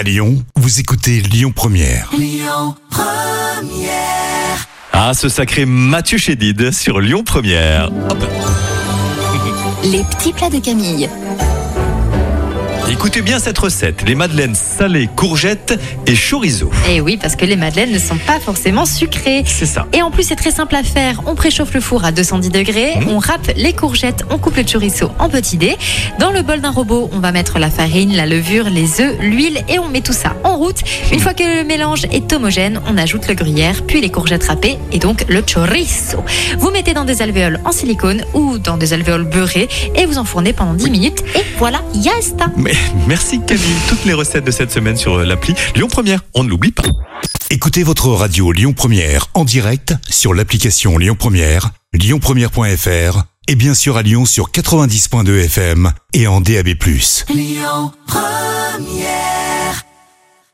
À Lyon, vous écoutez Lyon Première. Ah, ce sacré Mathieu Chédid sur Lyon Première. Hop. Les petits plats de Camille. Écoutez bien cette recette les madeleines salées, courgettes et chorizo. Et Eh oui, parce que les madeleines ne sont pas forcément sucrées. C'est ça. Et en plus, c'est très simple à faire. On préchauffe le four à 210 degrés, Mhm. on râpe les courgettes, on coupe le chorizo en petits dés. Dans le bol d'un robot, on va mettre la farine, la levure, les œufs, l'huile et on met tout ça en route. Une fois que le mélange est homogène, on ajoute le gruyère, puis les courgettes râpées et donc le chorizo. Vous mettez dans des alvéoles en silicone ou dans des alvéoles beurrées et vous enfournez pendant 10 minutes. Et voilà, yasta Mais merci Camille. Toutes les recettes de cette semaine sur l'appli Lyon Première. On ne l'oublie pas. Écoutez votre radio Lyon Première en direct sur l'application Lyon Première, lyonpremière.fr et bien sûr à Lyon sur 90.2 FM et en DAB+.